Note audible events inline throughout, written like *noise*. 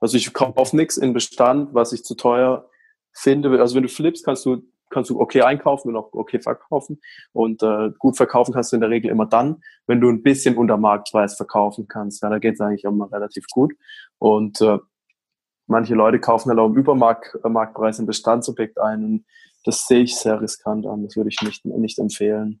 Also ich kaufe nichts in Bestand, was ich zu teuer finde. Also wenn du flippst, kannst du kannst du okay einkaufen und auch okay verkaufen. Und äh, gut verkaufen kannst du in der Regel immer dann, wenn du ein bisschen unter Marktpreis verkaufen kannst. Ja, da geht es eigentlich immer relativ gut. Und äh, manche Leute kaufen halt auch im Übermarktpreis ein Bestandsobjekt ein. Und das sehe ich sehr riskant an. Das würde ich nicht, nicht empfehlen.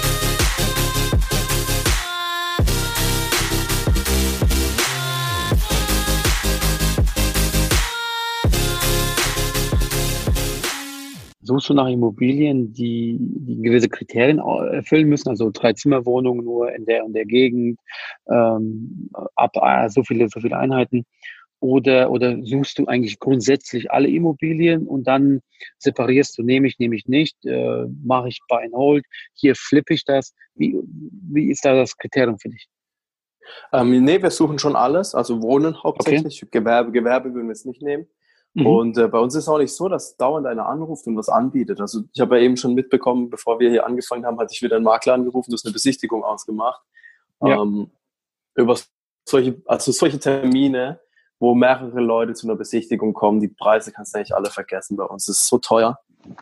Suchst du nach Immobilien, die, die gewisse Kriterien erfüllen müssen, also Drei-Zimmer-Wohnungen nur in der und der Gegend, ähm, ab äh, so viele, so viele Einheiten? Oder, oder suchst du eigentlich grundsätzlich alle Immobilien und dann separierst du, nehme ich, nehme ich nicht, äh, mache ich Buy and Hold, hier flippe ich das. Wie, wie ist da das Kriterium für dich? Ähm, nee, wir suchen schon alles, also Wohnen hauptsächlich, okay. Gewerbe, Gewerbe würden wir es nicht nehmen. Mhm. Und äh, bei uns ist auch nicht so, dass dauernd einer anruft und was anbietet. Also ich habe ja eben schon mitbekommen, bevor wir hier angefangen haben, hatte ich wieder einen Makler angerufen, das ist eine Besichtigung ausgemacht. Ja. Ähm, über solche, also solche Termine, wo mehrere Leute zu einer Besichtigung kommen, die Preise kannst du eigentlich alle vergessen bei uns. Das ist so teuer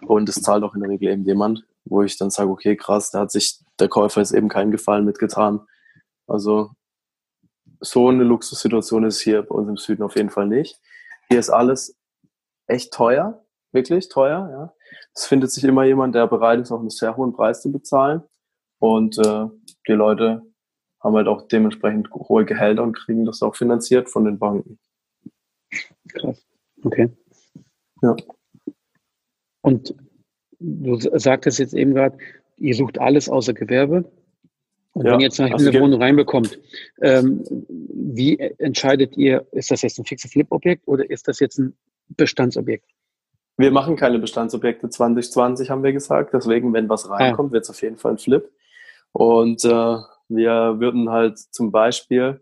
und es zahlt auch in der Regel eben jemand, wo ich dann sage, okay, krass, da hat sich der Käufer jetzt eben keinen Gefallen mitgetan. Also so eine Luxussituation ist hier bei uns im Süden auf jeden Fall nicht. Hier ist alles echt teuer, wirklich teuer. Ja. Es findet sich immer jemand, der bereit ist, auch einen sehr hohen Preis zu bezahlen. Und äh, die Leute haben halt auch dementsprechend hohe Gehälter und kriegen das auch finanziert von den Banken. Krass. Okay. Ja. Und du sagtest jetzt eben gerade, ihr sucht alles außer Gewerbe. Und ja, wenn ihr jetzt eine also Wohnung reinbekommt, ähm, wie entscheidet ihr, ist das jetzt ein fixes Flip-Objekt oder ist das jetzt ein Bestandsobjekt? Wir machen keine Bestandsobjekte 2020, haben wir gesagt. Deswegen, wenn was reinkommt, ah. wird es auf jeden Fall ein Flip. Und äh, wir würden halt zum Beispiel,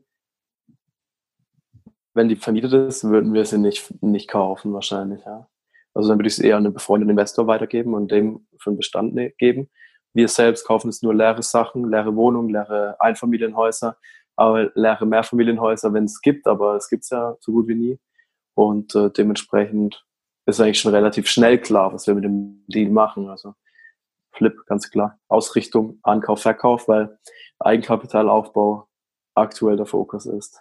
wenn die vermietet ist, würden wir sie nicht, nicht kaufen wahrscheinlich. Ja. Also dann würde ich es eher an einen befreundeten Investor weitergeben und dem für einen Bestand ne geben. Wir selbst kaufen es nur leere Sachen, leere Wohnungen, leere Einfamilienhäuser, aber leere Mehrfamilienhäuser, wenn es gibt, aber es gibt es ja so gut wie nie. Und äh, dementsprechend ist eigentlich schon relativ schnell klar, was wir mit dem Deal machen. Also Flip, ganz klar. Ausrichtung, Ankauf, Verkauf, weil Eigenkapitalaufbau aktuell der Fokus ist.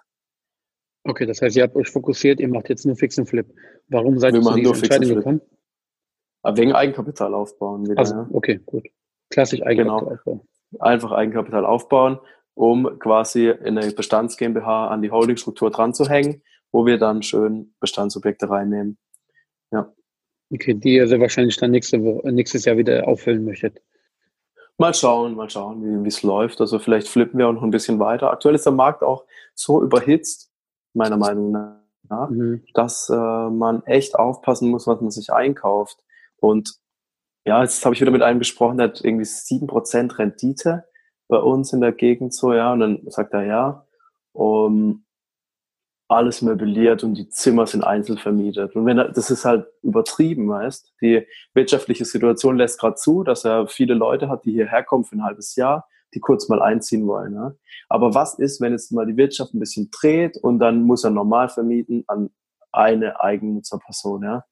Okay, das heißt, ihr habt euch fokussiert, ihr macht jetzt nur Fix und Flip. Warum seid ihr zu dieser Entscheidung gekommen? Wegen Eigenkapital aufbauen. Wieder, also, okay, gut. Klassisch Eigenkapital genau. aufbauen. Einfach Eigenkapital aufbauen, um quasi in eine Bestands GmbH an die Holdingstruktur dran zu hängen wo wir dann schön Bestandsobjekte reinnehmen. Ja. Okay, die ihr also wahrscheinlich dann nächste Woche, nächstes Jahr wieder auffüllen möchtet. Mal schauen, mal schauen, wie es läuft. Also vielleicht flippen wir auch noch ein bisschen weiter. Aktuell ist der Markt auch so überhitzt, meiner Meinung nach, mhm. dass äh, man echt aufpassen muss, was man sich einkauft. Und ja, jetzt habe ich wieder mit einem gesprochen, der hat irgendwie 7% Rendite bei uns in der Gegend so, ja. Und dann sagt er ja. Um, alles möbliert und die Zimmer sind einzeln vermietet. Und wenn er, das ist halt übertrieben, weißt. Die wirtschaftliche Situation lässt gerade zu, dass er viele Leute hat, die hierher kommen für ein halbes Jahr, die kurz mal einziehen wollen. Ne? Aber was ist, wenn jetzt mal die Wirtschaft ein bisschen dreht und dann muss er normal vermieten an eine Eigennutzerperson, ja?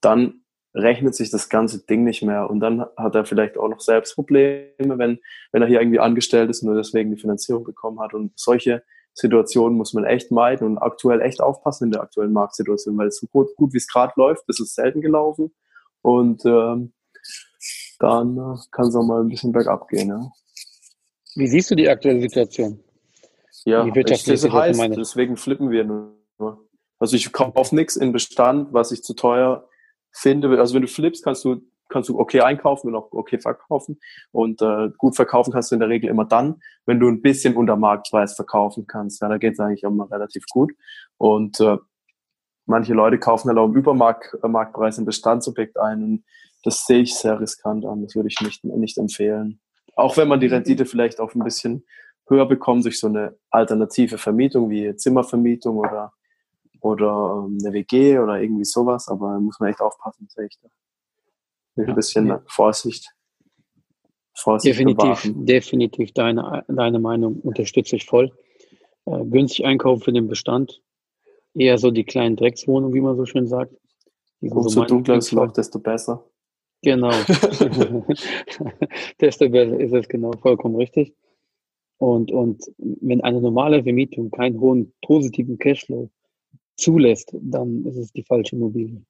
Dann rechnet sich das ganze Ding nicht mehr und dann hat er vielleicht auch noch selbst Probleme, wenn, wenn er hier irgendwie angestellt ist und nur deswegen die Finanzierung bekommen hat und solche Situationen muss man echt meiden und aktuell echt aufpassen in der aktuellen Marktsituation, weil es so gut, gut wie es gerade läuft, ist es selten gelaufen und ähm, dann äh, kann es auch mal ein bisschen bergab gehen. Ja. Wie siehst du die aktuelle Situation? Ja, die wirtschaftliche Situation heißt, meine. deswegen flippen wir nur. Also ich kaufe nichts in Bestand, was ich zu teuer finde. Also wenn du flippst, kannst du kannst du okay einkaufen und auch okay verkaufen. Und äh, gut verkaufen kannst du in der Regel immer dann, wenn du ein bisschen unter Marktpreis verkaufen kannst. Ja, da geht es eigentlich immer relativ gut. Und äh, manche Leute kaufen halt auch im Übermarktpreis ein Bestandsobjekt ein. Und das sehe ich sehr riskant an. Das würde ich nicht, nicht empfehlen. Auch wenn man die Rendite vielleicht auch ein bisschen höher bekommt durch so eine alternative Vermietung wie Zimmervermietung oder, oder ähm, eine WG oder irgendwie sowas. Aber da muss man echt aufpassen, sehe ich da. Mit ein bisschen ja. Vorsicht. Vorsicht definitiv, bewahren. definitiv deine, deine Meinung unterstütze ich voll. Äh, günstig einkaufen für den Bestand. Eher so die kleinen Dreckswohnungen, wie man so schön sagt. Umso so dunkler es läuft, desto besser. Genau. *laughs* *laughs* desto besser ist es genau, vollkommen richtig. Und, und wenn eine normale Vermietung keinen hohen positiven Cashflow zulässt, dann ist es die falsche Immobilie.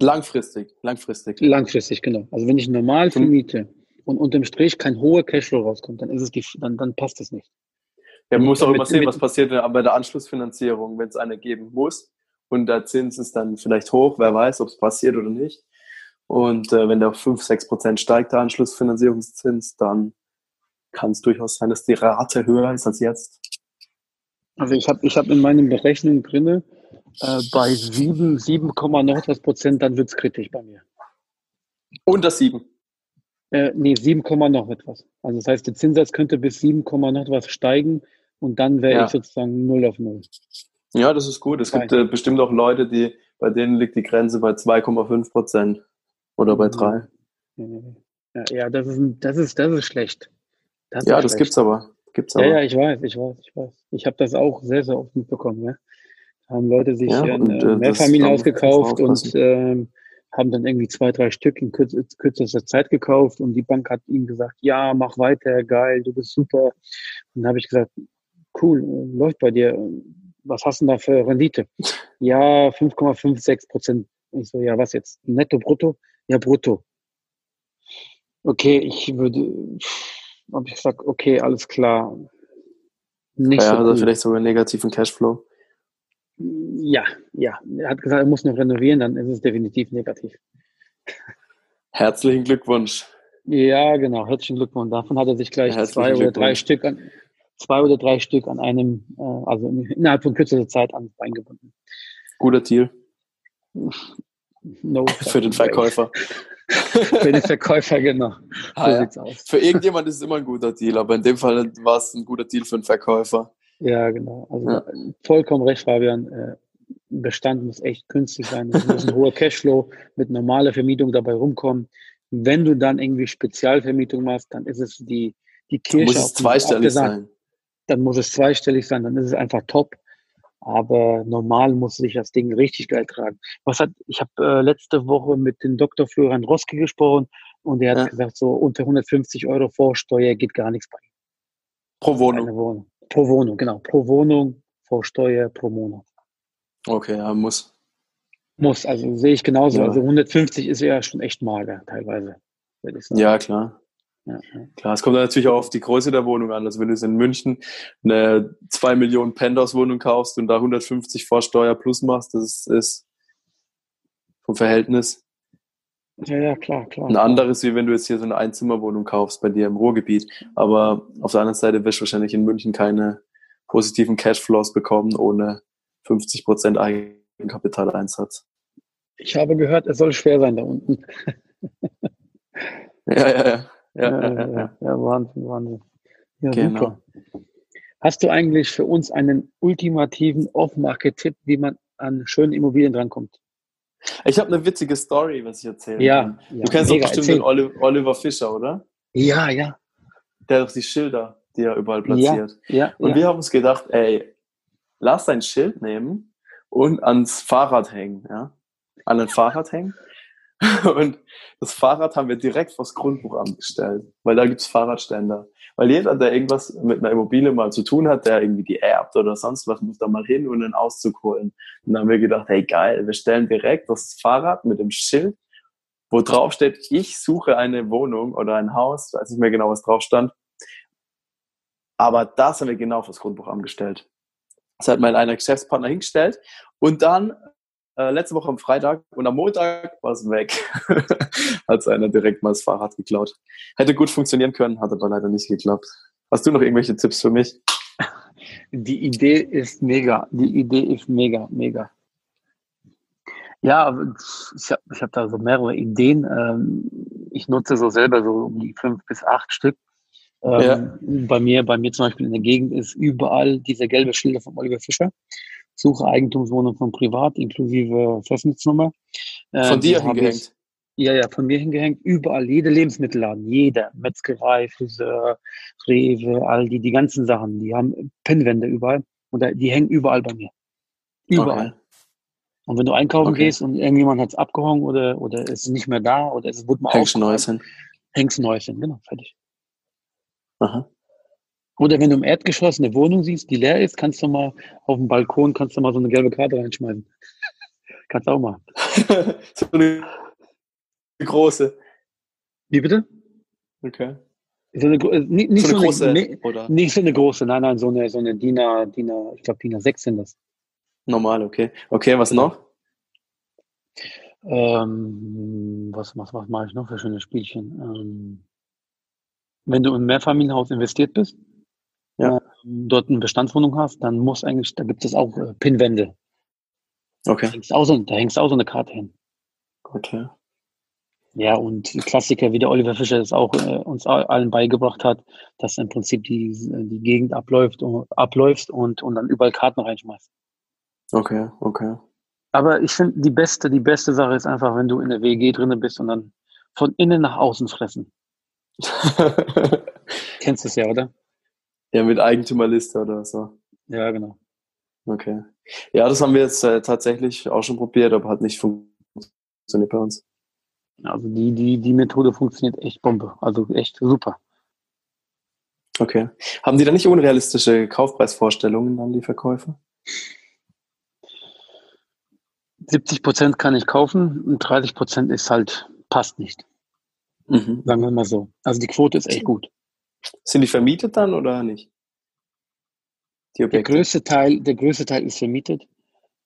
Langfristig, langfristig. Langfristig, genau. Also wenn ich normal vermiete und unterm Strich kein hoher Cashflow rauskommt, dann ist es die, dann, dann passt es nicht. Ja, man muss auch immer sehen, was passiert bei der Anschlussfinanzierung, wenn es eine geben muss und der Zins ist dann vielleicht hoch, wer weiß, ob es passiert oder nicht. Und äh, wenn der auf 5, 6 Prozent steigt, der Anschlussfinanzierungszins, dann kann es durchaus sein, dass die Rate höher ist als jetzt. Also ich habe ich hab in meinen Berechnungen drinne äh, bei 7, 7, noch was Prozent, dann wird es kritisch bei mir. Unter 7? Äh, nee, 7, noch etwas. Also das heißt, der Zinssatz könnte bis 7, noch etwas steigen und dann wäre ja. ich sozusagen 0 auf 0. Ja, das ist gut. Es gibt äh, bestimmt auch Leute, die, bei denen liegt die Grenze bei 2,5 Prozent oder bei 3. Ja, ja, das ist, das ist, das ist schlecht. Das ja, das schlecht. gibt's aber. Gibt's aber. Ja, ja, ich weiß, ich weiß, ich weiß. Ich habe das auch sehr, sehr oft mitbekommen. Ja. Haben Leute sich ja, ein äh, Mehrfamilienhaus gekauft und äh, haben dann irgendwie zwei, drei Stück in kürz kürzester Zeit gekauft und die Bank hat ihnen gesagt, ja, mach weiter, geil, du bist super. Und dann habe ich gesagt, cool, läuft bei dir was hast du denn da für Rendite? Ja, 5,56 Prozent. Ich so, ja, was jetzt? Netto, brutto? Ja, brutto. Okay, ich würde, habe ich gesagt, okay, alles klar. Nicht ja, so also cool. vielleicht sogar negativen Cashflow. Ja, ja. Er hat gesagt, er muss noch renovieren, dann ist es definitiv negativ. Herzlichen Glückwunsch. Ja, genau, herzlichen Glückwunsch. Davon hat er sich gleich zwei oder drei Stück an, zwei oder drei Stück an einem, äh, also innerhalb von kürzester Zeit an Bein gebunden. Guter Deal. No *laughs* Für den Verkäufer. *laughs* Für den Verkäufer, genau. Ah, so sieht's aus. Für irgendjemand ist es immer ein guter Deal, aber in dem Fall war es ein guter Deal für den Verkäufer. Ja, genau. Also ja. vollkommen recht, Fabian. Äh, Bestand muss echt günstig sein. Es muss ein hoher Cashflow mit normaler Vermietung dabei rumkommen. Wenn du dann irgendwie Spezialvermietung machst, dann ist es die, die Kirche. Muss es zweistellig sein dann muss es zweistellig sein, dann ist es einfach top. Aber normal muss sich das Ding richtig geil tragen. Was hat, ich habe äh, letzte Woche mit dem Dr. Florian Roske gesprochen und er hat ja. gesagt, so unter 150 Euro Vorsteuer geht gar nichts bei ihm. Pro Wohnung. Wohnung. Pro Wohnung, genau. Pro Wohnung, Vorsteuer pro Monat. Okay, ja, muss. Muss, also sehe ich genauso. Ja. Also 150 ist ja schon echt mager teilweise. Ja, klar. Klar, es kommt natürlich auch auf die Größe der Wohnung an. Also wenn du es in München eine 2 Millionen Penthouse-Wohnung kaufst und da 150 vor Steuer plus machst, das ist vom Verhältnis. Ja, ja, klar, klar. Ein anderes, wie wenn du jetzt hier so eine Einzimmerwohnung kaufst bei dir im Ruhrgebiet. Aber auf der anderen Seite wirst du wahrscheinlich in München keine positiven Cashflows bekommen ohne 50 Prozent Eigenkapitaleinsatz. Ich habe gehört, es soll schwer sein da unten. *laughs* ja, ja, ja. Ja, ja, ja, ja, Wahnsinn, Wahnsinn. Ja, genau. super. Hast du eigentlich für uns einen ultimativen Off-Market-Tipp, wie man an schönen Immobilien drankommt? Ich habe eine witzige Story, was ich erzählen ja. Ja, du kennst doch bestimmt erzähl. den Oliver Fischer, oder? Ja, ja. Der hat doch die Schilder, die er überall platziert. Ja, ja, und wir haben uns gedacht, ey, lass dein Schild nehmen und ans Fahrrad hängen, ja? An ein Fahrrad hängen *laughs* Und das Fahrrad haben wir direkt vors Grundbuchamt gestellt, weil da gibt's Fahrradständer. Weil jeder, der irgendwas mit einer Immobilie mal zu tun hat, der irgendwie die erbt oder sonst was, muss da mal hin und einen Auszug holen. Und dann haben wir gedacht, hey geil, wir stellen direkt das Fahrrad mit dem Schild, wo drauf steht, ich suche eine Wohnung oder ein Haus, weiß nicht mehr genau, was drauf stand. Aber das haben wir genau fürs Grundbuchamt gestellt. Das hat mein einer Geschäftspartner hingestellt und dann äh, letzte Woche am Freitag und am Montag war es weg. *laughs* hat einer direkt mal das Fahrrad geklaut. Hätte gut funktionieren können, hat aber leider nicht geklappt. Hast du noch irgendwelche Tipps für mich? Die Idee ist mega. Die Idee ist mega, mega. Ja, ich habe ich hab da so mehrere Ideen. Ähm, ich nutze so selber so um die fünf bis acht Stück. Ähm, ja. Bei mir, bei mir zum Beispiel in der Gegend ist überall diese gelbe Schilder von Oliver Fischer. Suche Eigentumswohnung von Privat inklusive Festnetznummer. Äh, von dir hingehängt? Ich, ja, ja, von mir hingehängt. Überall, jede Lebensmittelladen, jeder. Metzgerei, Friseur, Rewe, all die, die ganzen Sachen, die haben Pinnwände überall. Und die hängen überall bei mir. Überall. Okay. Und wenn du einkaufen okay. gehst und irgendjemand hat es abgehangen oder, oder ist nicht mehr da oder es wurde mal Hängst Neues hin. Hängst Neues hin, genau, fertig. Aha. Oder wenn du im Erdgeschoss eine Wohnung siehst, die leer ist, kannst du mal auf dem Balkon, kannst du mal so eine gelbe Karte reinschmeißen. *laughs* kannst du auch mal. *laughs* so eine große. Wie bitte? Okay. So eine, äh, nicht, nicht so, eine so eine, große, oder? Nicht so eine große, nein, nein, so eine, so eine DINA, DINA, ich glaube DINA 6 sind das. Normal, okay. Okay, was noch? Ähm, was, was, was mache ich noch für schöne Spielchen? Ähm, wenn du im Mehrfamilienhaus investiert bist, dort eine Bestandswohnung hast, dann muss eigentlich, da gibt es auch äh, Pinwände. Okay. Da hängst, auch so, da hängst auch so eine Karte hin. Okay. Ja, und Klassiker, wie der Oliver Fischer es auch äh, uns allen beigebracht hat, dass im Prinzip die, die Gegend abläuft und abläuft und, und dann überall Karten reinschmeißt. Okay, okay. Aber ich finde, die beste, die beste Sache ist einfach, wenn du in der WG drinne bist und dann von innen nach außen fressen. *laughs* Kennst du es ja, oder? Ja, mit Eigentümerliste oder so. Ja, genau. Okay. Ja, das haben wir jetzt äh, tatsächlich auch schon probiert, aber hat nicht funktioniert bei uns. Also die, die, die Methode funktioniert echt Bombe. Also echt super. Okay. Haben die da nicht unrealistische Kaufpreisvorstellungen an die Verkäufer? 70 Prozent kann ich kaufen und 30 Prozent ist halt, passt nicht. Mhm. Sagen wir mal so. Also die Quote ist echt gut. Sind die vermietet dann oder nicht? der größte Teil, der größte Teil ist vermietet.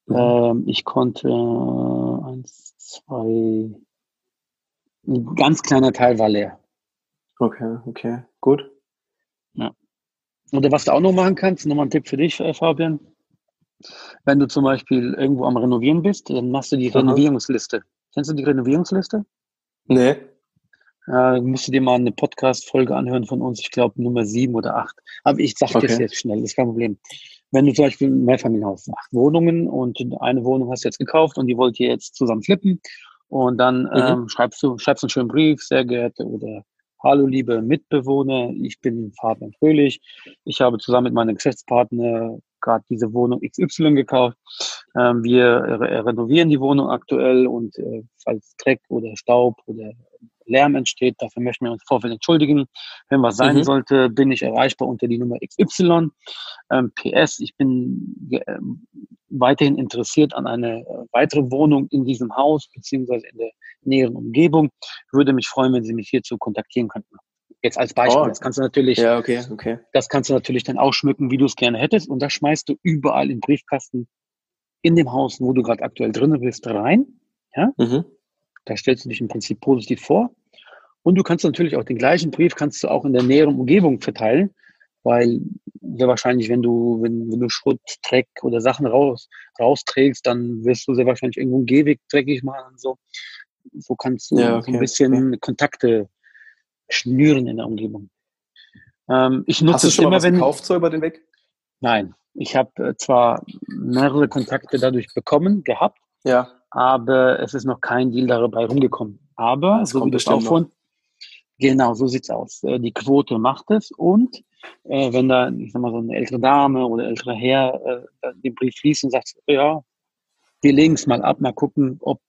Mhm. Ähm, ich konnte äh, eins, zwei, ein ganz kleiner Teil war leer. Okay, okay, gut. Ja. Oder was du auch noch machen kannst, nochmal ein Tipp für dich, äh, Fabian. Wenn du zum Beispiel irgendwo am Renovieren bist, dann machst du die Renovierungsliste. Kennst du die Renovierungsliste? Nee. Äh, musst du dir mal eine Podcast-Folge anhören von uns, ich glaube Nummer sieben oder acht. Aber ich sage okay. das jetzt schnell, ist kein Problem. Wenn du zum Beispiel ein Mehrfamilienhaus, acht Wohnungen und eine Wohnung hast du jetzt gekauft und die wollt ihr jetzt zusammen flippen und dann mhm. ähm, schreibst du schreibst einen schönen Brief, sehr geehrte oder Hallo liebe Mitbewohner, ich bin Fabian Fröhlich. Ich habe zusammen mit meinem Geschäftspartner gerade diese Wohnung XY gekauft. Ähm, wir re renovieren die Wohnung aktuell und äh, falls Dreck oder Staub oder Lärm entsteht, dafür möchten wir uns vorfeld entschuldigen. Wenn was sein mhm. sollte, bin ich erreichbar unter die Nummer XY. Ähm, PS, ich bin äh, weiterhin interessiert an eine äh, weitere Wohnung in diesem Haus beziehungsweise in der näheren Umgebung. Würde mich freuen, wenn Sie mich hierzu kontaktieren könnten. Jetzt als Beispiel. Oh. Das kannst du natürlich, ja, okay, okay. das kannst du natürlich dann ausschmücken, wie du es gerne hättest. Und das schmeißt du überall im Briefkasten in dem Haus, wo du gerade aktuell drin bist, rein. Ja? Mhm. Da stellst du dich im Prinzip positiv vor. Und du kannst natürlich auch den gleichen Brief kannst du auch in der näheren Umgebung verteilen, weil sehr wahrscheinlich, wenn du, wenn, wenn du Schrott, Dreck oder Sachen raus, rausträgst, dann wirst du sehr wahrscheinlich irgendwo einen Gehweg dreckig machen und so. So kannst du ja, okay, so ein bisschen okay. Kontakte schnüren in der Umgebung. Ähm, ich nutze Hast du schon immer, mal was wenn gekauft so über den Weg? Nein, ich habe äh, zwar mehrere Kontakte dadurch bekommen, gehabt, ja. Aber es ist noch kein Deal dabei rumgekommen. Aber das so wie du es auch von Genau, so sieht's aus. Äh, die Quote macht es und äh, wenn da, ich sag mal, so eine ältere Dame oder ältere Herr äh, den Brief liest und sagt, ja, wir legen es mal ab, mal gucken, ob,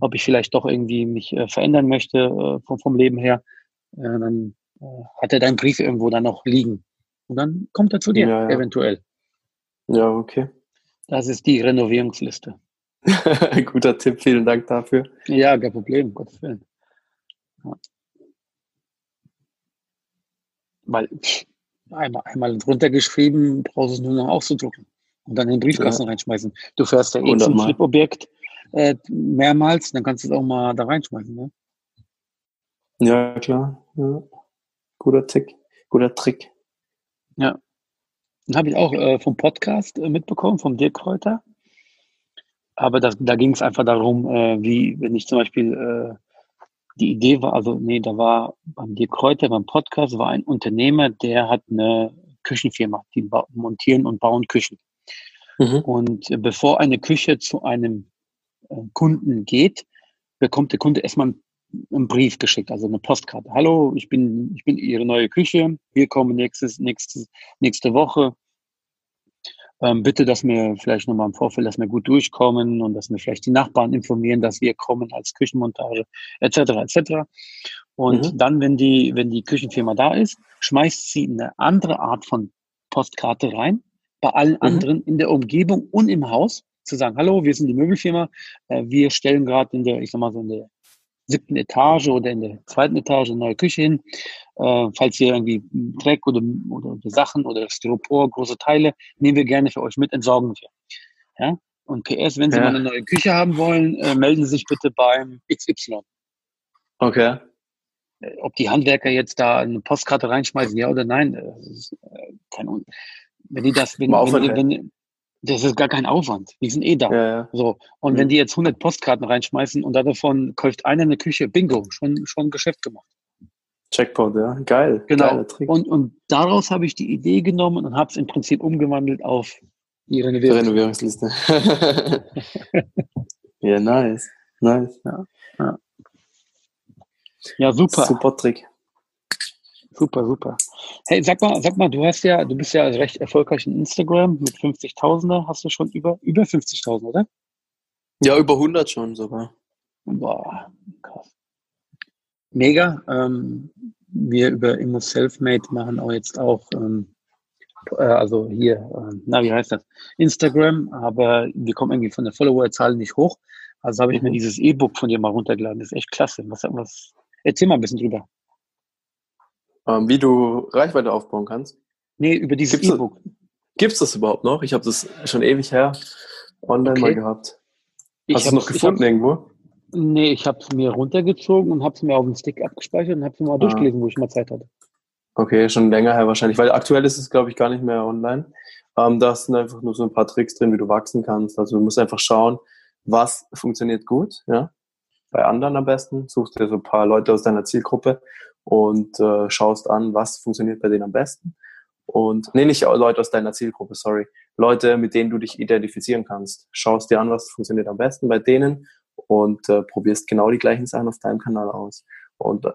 ob ich vielleicht doch irgendwie mich äh, verändern möchte äh, vom, vom Leben her, äh, dann äh, hat er deinen Brief irgendwo dann noch liegen. Und dann kommt er zu dir, ja, ja. eventuell. Ja, okay. Das ist die Renovierungsliste. *laughs* Guter Tipp, vielen Dank dafür. Ja, kein Problem, Gottes Willen. Ja. Weil pff, einmal, einmal drunter geschrieben, brauchst du es nur noch auszudrucken und dann in den Briefkasten ja. reinschmeißen. Du fährst ja eh zum Flip-Objekt äh, mehrmals, dann kannst du es auch mal da reinschmeißen. Ne? Ja, klar. Ja. Guter Tick, guter Trick. Ja. Dann habe ich auch äh, vom Podcast äh, mitbekommen, vom Dirk Kräuter. Aber das, da ging es einfach darum, äh, wie, wenn ich zum Beispiel äh, die Idee war, also nee, da war beim Dirk Kräuter beim Podcast war ein Unternehmer, der hat eine Küchenfirma, die montieren und bauen Küchen. Mhm. Und bevor eine Küche zu einem äh, Kunden geht, bekommt der Kunde erstmal einen Brief geschickt, also eine Postkarte. Hallo, ich bin, ich bin Ihre neue Küche. Wir kommen nächstes, nächstes, nächste Woche. Ähm, bitte, dass wir vielleicht nochmal im Vorfeld, dass wir gut durchkommen und dass wir vielleicht die Nachbarn informieren, dass wir kommen als Küchenmontage, etc. etc. Und mhm. dann, wenn die, wenn die Küchenfirma da ist, schmeißt sie eine andere Art von Postkarte rein, bei allen mhm. anderen in der Umgebung und im Haus, zu sagen, hallo, wir sind die Möbelfirma, äh, wir stellen gerade in der, ich sag mal so in der siebten Etage oder in der zweiten Etage eine neue Küche hin. Äh, falls ihr irgendwie Dreck oder, oder Sachen oder Styropor, große Teile, nehmen wir gerne für euch mit, entsorgen wir. Ja? Und PS, wenn Sie ja. mal eine neue Küche haben wollen, äh, melden Sie sich bitte beim XY. Okay. Äh, ob die Handwerker jetzt da eine Postkarte reinschmeißen, ja oder nein, äh, äh, kein Wenn die das, wenn, wenn, wenn, das ist gar kein Aufwand. Die sind eh da. Ja, ja. So. Und mhm. wenn die jetzt 100 Postkarten reinschmeißen und davon kauft einer eine Küche, bingo, schon, schon Geschäft gemacht. Checkpoint, ja. Geil. Genau. Und, und daraus habe ich die Idee genommen und habe es im Prinzip umgewandelt auf die Renovierungsliste. Renovierungsliste. *laughs* ja, nice. Nice. Ja, ja. ja super. Super Trick. Super, super. Hey, sag mal, sag mal, du hast ja, du bist ja recht erfolgreich in Instagram mit 50.000er. Hast du schon über, über 50.000, oder? Ja, über 100 schon sogar. Boah, krass. Mega. Ähm, wir über Immo Selfmade machen auch jetzt auch, ähm, äh, also hier, äh, na, wie heißt das? Instagram, aber wir kommen irgendwie von der Followerzahl nicht hoch. Also habe ich mhm. mir dieses E-Book von dir mal runtergeladen. Das ist echt klasse. Was, was, erzähl mal ein bisschen drüber. Ähm, wie du Reichweite aufbauen kannst? Nee, über dieses E-Book. Gibt es das überhaupt noch? Ich habe das schon ewig her online okay. mal gehabt. Hast du es noch gefunden irgendwo? Nee, ich habe es mir runtergezogen und habe es mir auf den Stick abgespeichert und habe es mal ah. durchgelesen, wo ich mal Zeit hatte. Okay, schon länger her wahrscheinlich, weil aktuell ist es, glaube ich, gar nicht mehr online. Ähm, da sind einfach nur so ein paar Tricks drin, wie du wachsen kannst. Also du musst einfach schauen, was funktioniert gut, ja. Bei anderen am besten. Suchst dir so ein paar Leute aus deiner Zielgruppe und äh, schaust an, was funktioniert bei denen am besten. Und nee, nicht Leute aus deiner Zielgruppe, sorry. Leute, mit denen du dich identifizieren kannst. Schaust dir an, was funktioniert am besten bei denen und äh, probierst genau die gleichen Sachen auf deinem Kanal aus. Und äh,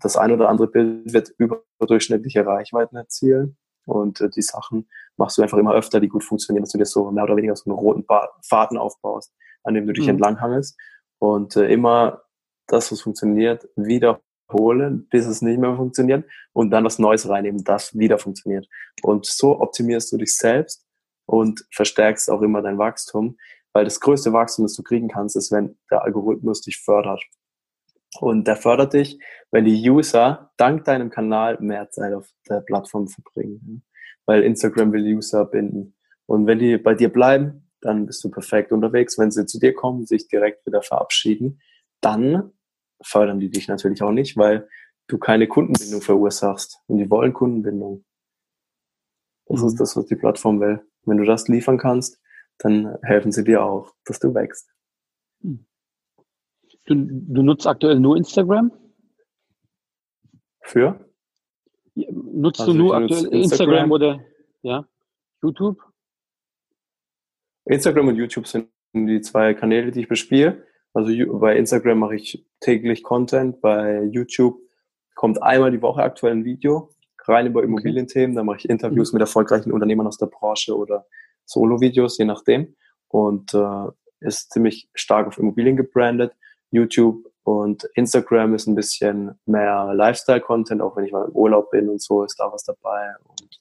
das ein oder andere Bild wird überdurchschnittliche Reichweiten erzielen. Und äh, die Sachen machst du einfach immer öfter, die gut funktionieren, dass du dir so mehr oder weniger so einen roten Faden aufbaust, an dem du dich mhm. entlanghangelst. Und äh, immer das, was funktioniert, wieder holen, bis es nicht mehr funktioniert und dann was Neues reinnehmen, das wieder funktioniert. Und so optimierst du dich selbst und verstärkst auch immer dein Wachstum, weil das größte Wachstum, das du kriegen kannst, ist, wenn der Algorithmus dich fördert. Und der fördert dich, wenn die User dank deinem Kanal mehr Zeit auf der Plattform verbringen. Weil Instagram will User binden. Und wenn die bei dir bleiben, dann bist du perfekt unterwegs. Wenn sie zu dir kommen, sich direkt wieder verabschieden, dann fördern die dich natürlich auch nicht, weil du keine Kundenbindung verursachst. Und die wollen Kundenbindung. Das mhm. ist das, was die Plattform will. Wenn du das liefern kannst, dann helfen sie dir auch, dass du wächst. Du, du nutzt aktuell nur Instagram? Für? Nutzt also du nur aktuell Instagram, Instagram oder ja, YouTube? Instagram und YouTube sind die zwei Kanäle, die ich bespiele. Also bei Instagram mache ich täglich Content, bei YouTube kommt einmal die Woche aktuell ein Video, rein über Immobilienthemen. Da mache ich Interviews mhm. mit erfolgreichen Unternehmern aus der Branche oder Solo-Videos, je nachdem. Und äh, ist ziemlich stark auf Immobilien gebrandet. YouTube und Instagram ist ein bisschen mehr Lifestyle-Content, auch wenn ich mal im Urlaub bin und so, ist da was dabei. Und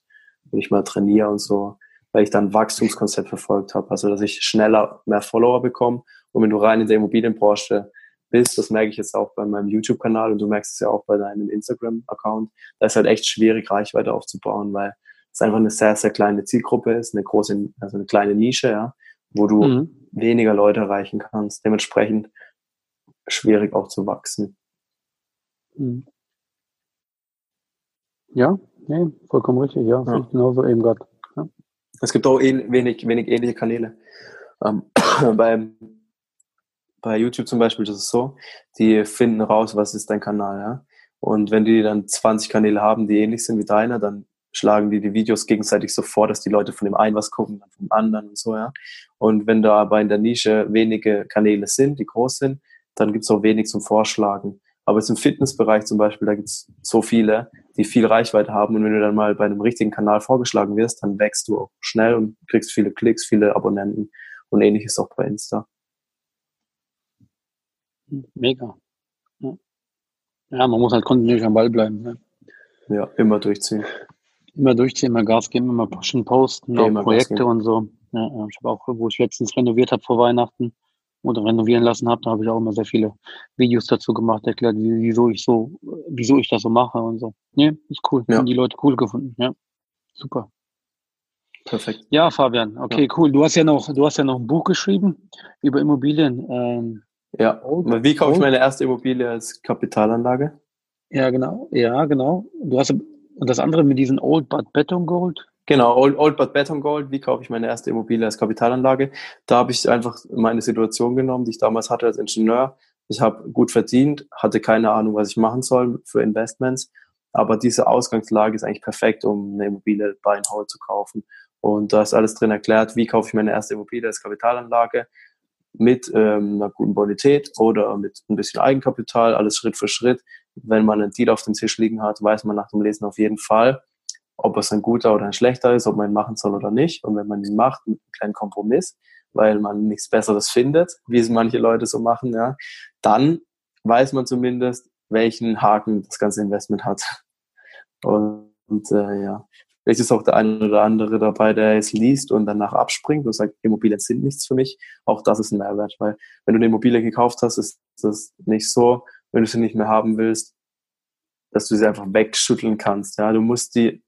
wenn ich mal trainiere und so, weil ich dann Wachstumskonzept verfolgt habe. Also, dass ich schneller mehr Follower bekomme und wenn du rein in der Immobilienbranche bist, das merke ich jetzt auch bei meinem YouTube-Kanal und du merkst es ja auch bei deinem Instagram-Account, da ist halt echt schwierig, Reichweite aufzubauen, weil es einfach eine sehr, sehr kleine Zielgruppe ist, eine große, also eine kleine Nische, ja, wo du mhm. weniger Leute erreichen kannst. Dementsprechend schwierig auch zu wachsen. Mhm. Ja, nee, vollkommen richtig, ja. ja. Genauso eben gerade. Ja. Es gibt auch wenig, wenig ähnliche Kanäle. Ähm, *clears throat* beim, bei YouTube zum Beispiel, das ist so, die finden raus, was ist dein Kanal, ja. Und wenn die dann 20 Kanäle haben, die ähnlich sind wie deiner, dann schlagen die die Videos gegenseitig so vor, dass die Leute von dem einen was gucken, dann vom anderen und so, ja. Und wenn da aber in der Nische wenige Kanäle sind, die groß sind, dann gibt's auch wenig zum Vorschlagen. Aber jetzt im Fitnessbereich zum Beispiel, da gibt's so viele, die viel Reichweite haben. Und wenn du dann mal bei einem richtigen Kanal vorgeschlagen wirst, dann wächst du auch schnell und kriegst viele Klicks, viele Abonnenten. Und ähnliches auch bei Insta. Mega. Ja, ja man muss halt kontinuierlich am Ball bleiben. Ne? Ja, immer durchziehen. Immer durchziehen, immer Gas geben, immer pushen, posten, ja, auch Projekte und so. Ja, ich habe auch, wo ich letztens renoviert habe vor Weihnachten oder renovieren lassen habe, da habe ich auch immer sehr viele Videos dazu gemacht, erklärt, wieso ich so, wieso ich das so mache und so. Nee, ist cool. Ja. Haben die Leute cool gefunden. Ja, super. Perfekt. Ja, Fabian. Okay, ja. cool. Du hast ja noch, du hast ja noch ein Buch geschrieben über Immobilien. Ähm, ja. Wie kaufe ich meine erste Immobilie als Kapitalanlage? Ja, genau. Ja, genau. Du hast und das andere mit diesem Old But Beton Gold? Genau, Old, Old But Beton Gold. Wie kaufe ich meine erste Immobilie als Kapitalanlage? Da habe ich einfach meine Situation genommen, die ich damals hatte als Ingenieur. Ich habe gut verdient, hatte keine Ahnung, was ich machen soll für Investments. Aber diese Ausgangslage ist eigentlich perfekt, um eine Immobilie bei Hold zu kaufen. Und da ist alles drin erklärt, wie kaufe ich meine erste Immobilie als Kapitalanlage mit ähm, einer guten Bonität oder mit ein bisschen Eigenkapital, alles Schritt für Schritt wenn man einen Deal auf dem Tisch liegen hat, weiß man nach dem Lesen auf jeden Fall, ob es ein guter oder ein schlechter ist, ob man ihn machen soll oder nicht. Und wenn man ihn macht, mit einem kleinen Kompromiss, weil man nichts Besseres findet, wie es manche Leute so machen, ja, dann weiß man zumindest, welchen Haken das ganze Investment hat. Und, und äh, ja, vielleicht ist auch der eine oder andere dabei, der es liest und danach abspringt und sagt, Immobilien sind nichts für mich. Auch das ist ein Mehrwert, weil wenn du eine Immobilie gekauft hast, ist das nicht so, wenn du sie nicht mehr haben willst, dass du sie einfach wegschütteln kannst. Ja, du musst die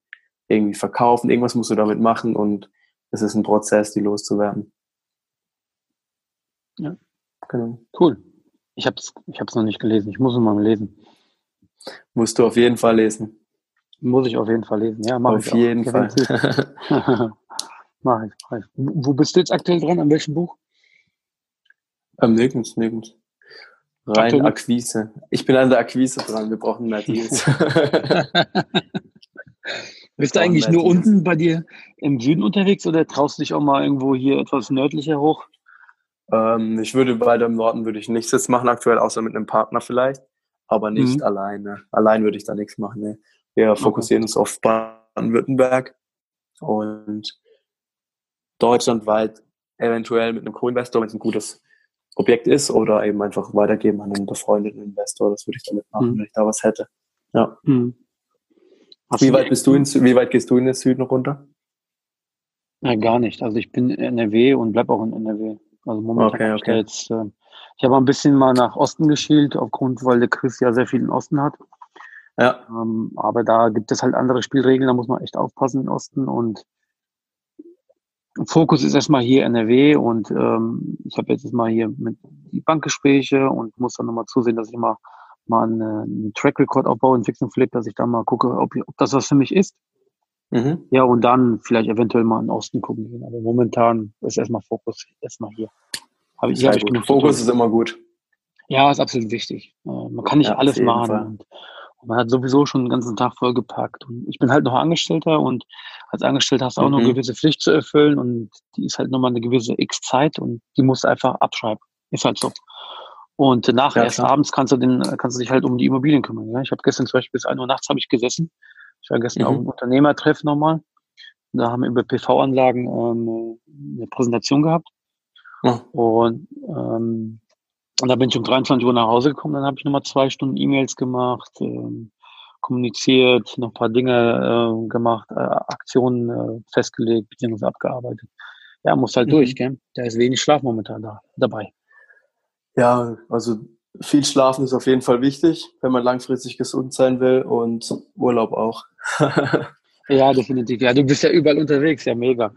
irgendwie verkaufen, irgendwas musst du damit machen und es ist ein Prozess, die loszuwerden. Ja, genau. Cool. Ich habe es ich hab's noch nicht gelesen. Ich muss es mal lesen. Musst du auf jeden Fall lesen. Muss ich auf jeden Fall lesen. Ja, mach auf ich jeden auch. Fall. *laughs* mach ich, mach ich. Wo bist du jetzt aktuell dran? An welchem Buch? Ähm, nirgends, nirgends. Rein Akquise. Ich bin an der Akquise dran. Wir brauchen mehr Deals. *laughs* Bist du eigentlich nur Deals. unten bei dir im Süden unterwegs oder traust du dich auch mal irgendwo hier etwas nördlicher hoch? Ähm, ich würde weiter im Norden würde ich nichts jetzt machen aktuell, außer mit einem Partner vielleicht, aber nicht mhm. alleine. Allein würde ich da nichts machen. Ne? Wir fokussieren uns auf Baden-Württemberg und deutschlandweit eventuell mit einem Co-Investor, wenn es ein gutes Objekt ist oder eben einfach weitergeben an einen befreundeten Investor. Das würde ich damit machen, mhm. wenn ich da was hätte. Ja. Mhm. Wie weit bist du in, wie weit gehst du in den Süden runter? Ja, gar nicht. Also ich bin in NRW und bleib auch in NRW. Also momentan okay, okay. Ich, jetzt, äh, ich habe ein bisschen mal nach Osten geschielt, aufgrund, weil der Chris ja sehr viel im Osten hat. Ja. Ähm, aber da gibt es halt andere Spielregeln, da muss man echt aufpassen im Osten und Fokus ist erstmal hier NRW und ähm, ich habe jetzt mal hier mit die Bankgespräche und muss dann nochmal zusehen, dass ich mal mal einen, einen Track Record aufbaue in Fix und Flip, dass ich da mal gucke, ob, ob das was für mich ist. Mhm. Ja, und dann vielleicht eventuell mal in den Osten gucken gehen. Aber momentan ist erstmal Fokus erstmal hier. Hab ich, ja, ich Fokus ist immer gut. Ja, ist absolut wichtig. Äh, man kann nicht ja, alles machen. Man hat sowieso schon den ganzen Tag vollgepackt. Und ich bin halt noch Angestellter und als Angestellter hast du auch mhm. noch eine gewisse Pflicht zu erfüllen und die ist halt nochmal eine gewisse X-Zeit und die musst du einfach abschreiben. Ist halt so. Und nach ja, erst klar. abends kannst du den, kannst du dich halt um die Immobilien kümmern. Ja? Ich habe gestern zum Beispiel bis 1 Uhr nachts habe ich gesessen. Ich war gestern mhm. auf einem Unternehmertreff nochmal. Da haben wir über PV-Anlagen ähm, eine Präsentation gehabt. Ja. Und ähm, und da bin ich um 23 Uhr nach Hause gekommen, dann habe ich nochmal zwei Stunden E-Mails gemacht, ähm, kommuniziert, noch ein paar Dinge äh, gemacht, äh, Aktionen äh, festgelegt, beziehungsweise abgearbeitet. Ja, muss halt mhm. durch, gell? Da ist wenig Schlaf momentan da, dabei. Ja, also viel Schlafen ist auf jeden Fall wichtig, wenn man langfristig gesund sein will und Urlaub auch. *laughs* ja, definitiv. Ja, du bist ja überall unterwegs, ja, mega.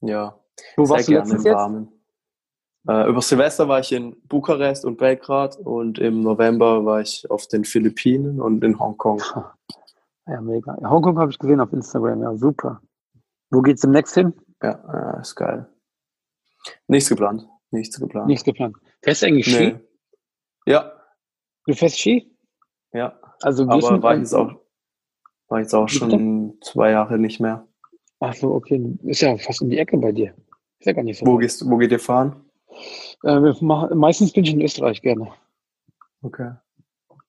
Ja. Wo warst du letztens jetzt? Äh, über Silvester war ich in Bukarest und Belgrad und im November war ich auf den Philippinen und in Hongkong. Ja, mega. Hongkong habe ich gesehen auf Instagram, ja, super. Wo geht's demnächst hin? Ja, äh, ist geil. Nichts geplant. Nichts geplant. Nichts geplant. Fährst du eigentlich Ski? Nee. Ja. Du fährst Ski? Ja. Also Aber war ich jetzt auch, war jetzt auch schon zwei Jahre nicht mehr. Ach so, okay. Ist ja fast in die Ecke bei dir. Ist ja gar nicht so. Wo, gehst, wo geht ihr fahren? Äh, machen, meistens bin ich in Österreich gerne. Okay.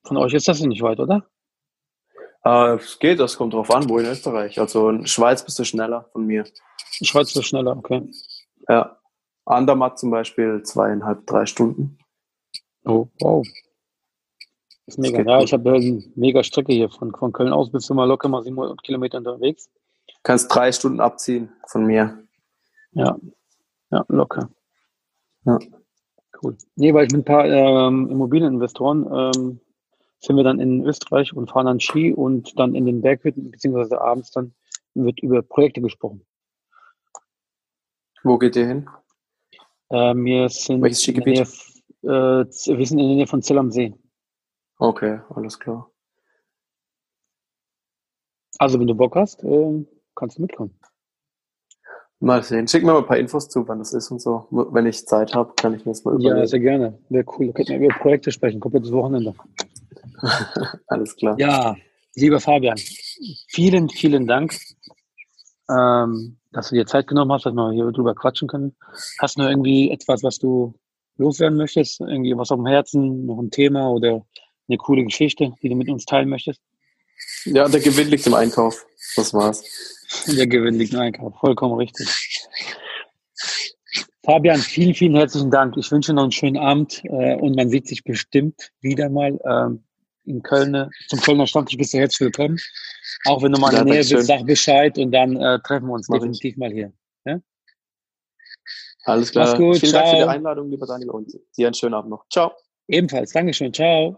Von euch ist das nicht weit, oder? Äh, es geht, das kommt drauf an, wo in Österreich. Also in Schweiz bist du schneller von mir. In Schweiz bist du schneller, okay. Ja. Andermatt zum Beispiel zweieinhalb, drei Stunden. Oh, wow. Das ist mega. Das ja, gut. ich habe eine mega Strecke hier. Von, von Köln aus bist du mal locker mal 700 Kilometer unterwegs. Kannst drei Stunden abziehen von mir. Ja, ja, locker. Ja. Cool. Nee, weil ich mit ein paar ähm, Immobilieninvestoren ähm, sind wir dann in Österreich und fahren dann Ski und dann in den Berghütten, beziehungsweise abends dann wird über Projekte gesprochen. Wo geht ihr hin? Äh, wir sind Welches Skigebiet? Nähe, äh, wir sind in der Nähe von Zell am See. Okay, alles klar. Also wenn du Bock hast, äh, kannst du mitkommen. Mal sehen. Schick mir mal ein paar Infos zu, wann das ist und so. Wenn ich Zeit habe, kann ich mir das mal überlegen. Ja, sehr gerne. Wäre cool. Da könnten wir über Projekte sprechen, komplettes Wochenende. *laughs* Alles klar. Ja, lieber Fabian, vielen, vielen Dank, ähm, dass du dir Zeit genommen hast, dass wir hier drüber quatschen können. Hast du noch irgendwie etwas, was du loswerden möchtest? Irgendwie was auf dem Herzen, noch ein Thema oder eine coole Geschichte, die du mit uns teilen möchtest? Ja, der Gewinn liegt im Einkauf. Das war's. Der Gewinn liegt im Einkauf. Vollkommen richtig. Fabian, vielen, vielen herzlichen Dank. Ich wünsche noch einen schönen Abend äh, und man sieht sich bestimmt wieder mal ähm, in Köln. Zum Kölner Stammtisch bist du herzlich willkommen. Auch wenn du mal in der Nähe bist, sag Bescheid und dann äh, treffen wir uns Mach definitiv ich. mal hier. Ja? Alles klar. Mach's gut. Vielen Ciao. Dank für die Einladung, lieber Daniel, und dir einen schönen Abend noch. Ciao. Ebenfalls. Dankeschön. Ciao.